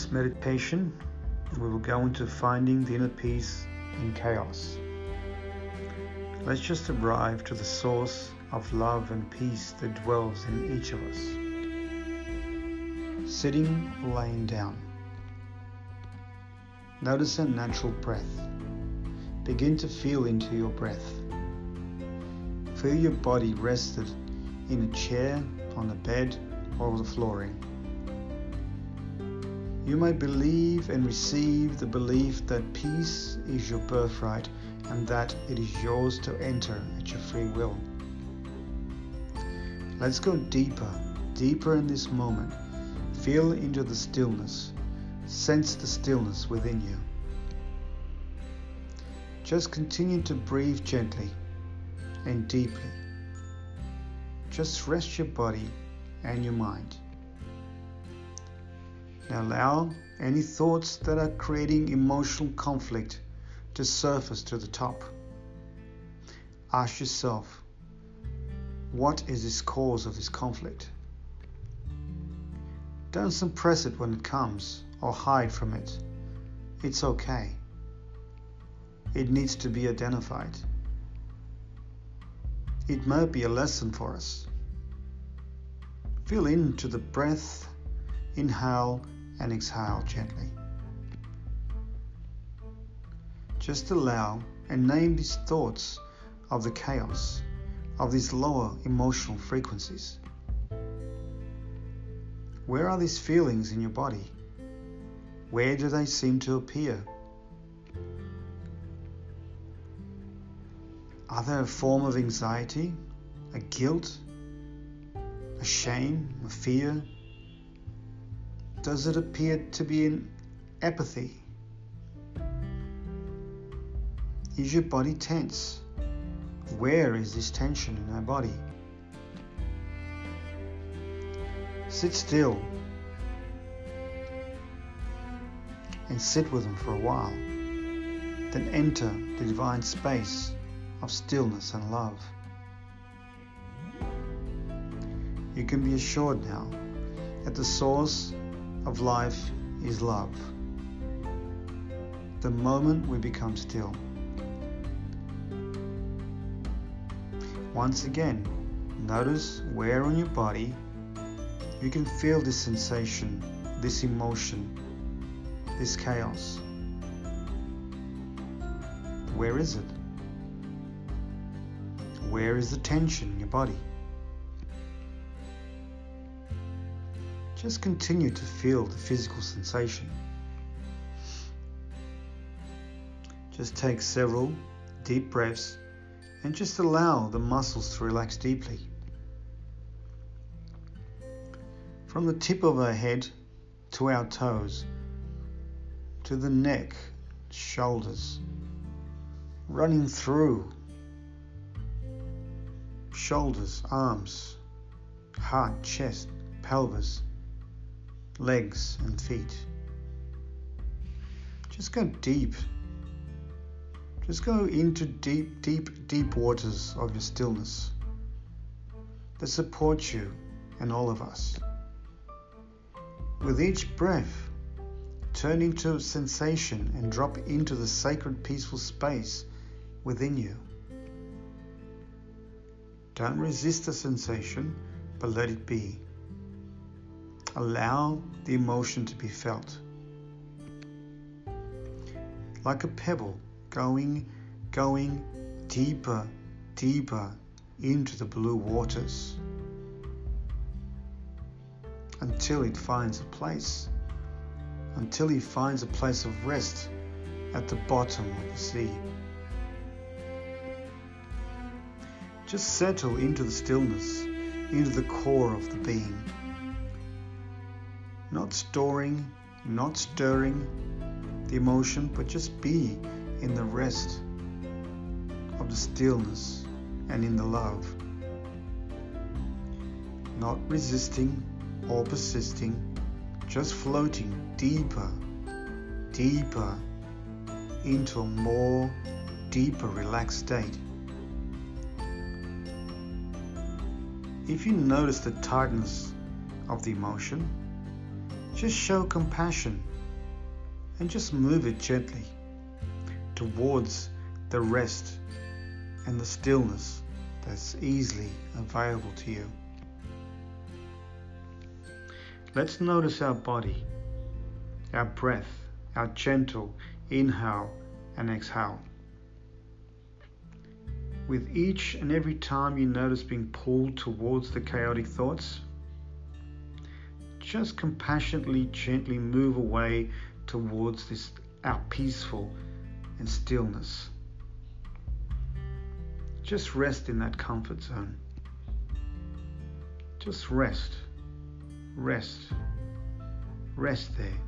this meditation, we will go into finding the inner peace in chaos. Let's just arrive to the source of love and peace that dwells in each of us. Sitting or laying down. Notice a natural breath. Begin to feel into your breath. Feel your body rested in a chair, on a bed, or the flooring. You may believe and receive the belief that peace is your birthright and that it is yours to enter at your free will. Let's go deeper, deeper in this moment. Feel into the stillness. Sense the stillness within you. Just continue to breathe gently and deeply. Just rest your body and your mind. Allow any thoughts that are creating emotional conflict to surface to the top. Ask yourself, what is this cause of this conflict? Don't suppress it when it comes or hide from it. It's okay. It needs to be identified. It might be a lesson for us. Feel into the breath, inhale and exhale gently. Just allow and name these thoughts of the chaos of these lower emotional frequencies. Where are these feelings in your body? Where do they seem to appear? Are they a form of anxiety, a guilt, a shame, a fear? Does it appear to be an apathy? Is your body tense? Where is this tension in our body? Sit still and sit with them for a while. Then enter the divine space of stillness and love. You can be assured now that the source of life is love. The moment we become still. Once again, notice where on your body you can feel this sensation, this emotion, this chaos. Where is it? Where is the tension in your body? Just continue to feel the physical sensation. Just take several deep breaths and just allow the muscles to relax deeply. From the tip of our head to our toes, to the neck, shoulders, running through shoulders, arms, heart, chest, pelvis, legs, and feet. Just go deep just go into deep, deep, deep waters of your stillness that support you and all of us. With each breath, turn into sensation and drop into the sacred, peaceful space within you. Don't resist the sensation, but let it be. Allow the emotion to be felt. Like a pebble going, going deeper, deeper into the blue waters until it finds a place, until he finds a place of rest at the bottom of the sea. Just settle into the stillness, into the core of the being. Not storing, not stirring the emotion, but just be in the rest of the stillness and in the love. Not resisting or persisting, just floating deeper, deeper into a more deeper relaxed state. If you notice the tightness of the emotion, just show compassion and just move it gently towards the rest and the stillness that's easily available to you. Let's notice our body, our breath, our gentle inhale and exhale. With each and every time you notice being pulled towards the chaotic thoughts, just compassionately, gently move away towards this our peaceful and stillness. Just rest in that comfort zone. Just rest, rest, rest there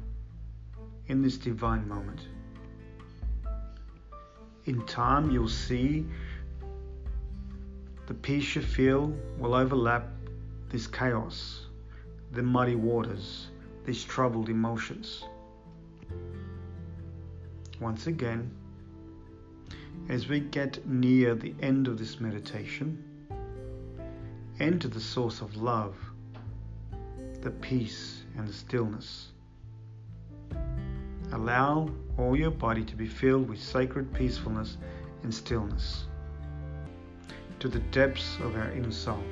in this divine moment. In time, you'll see the peace you feel will overlap this chaos, the muddy waters, these troubled emotions. Once again, as we get near the end of this meditation, enter the source of love, the peace and the stillness. Allow all your body to be filled with sacred peacefulness and stillness to the depths of our inner soul.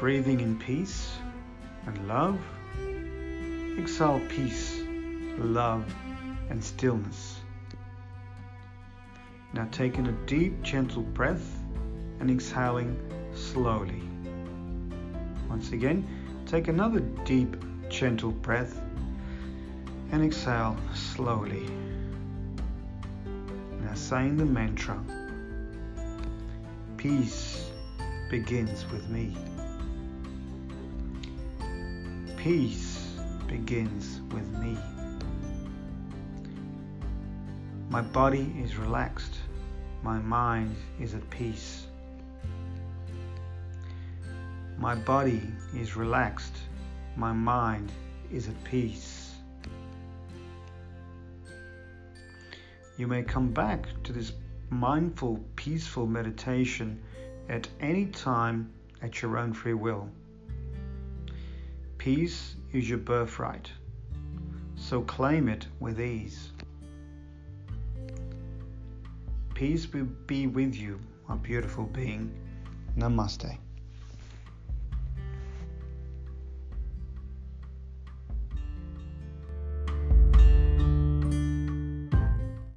Breathing in peace and love, exhale peace, love, and stillness. Now taking a deep, gentle breath and exhaling slowly. Once again, take another deep, gentle breath and exhale slowly. Now saying the mantra Peace begins with me. Peace begins with me. My body is relaxed. My mind is at peace. My body is relaxed. My mind is at peace. You may come back to this mindful, peaceful meditation at any time at your own free will. Peace is your birthright, so claim it with ease. Peace will be with you, my beautiful being. Namaste.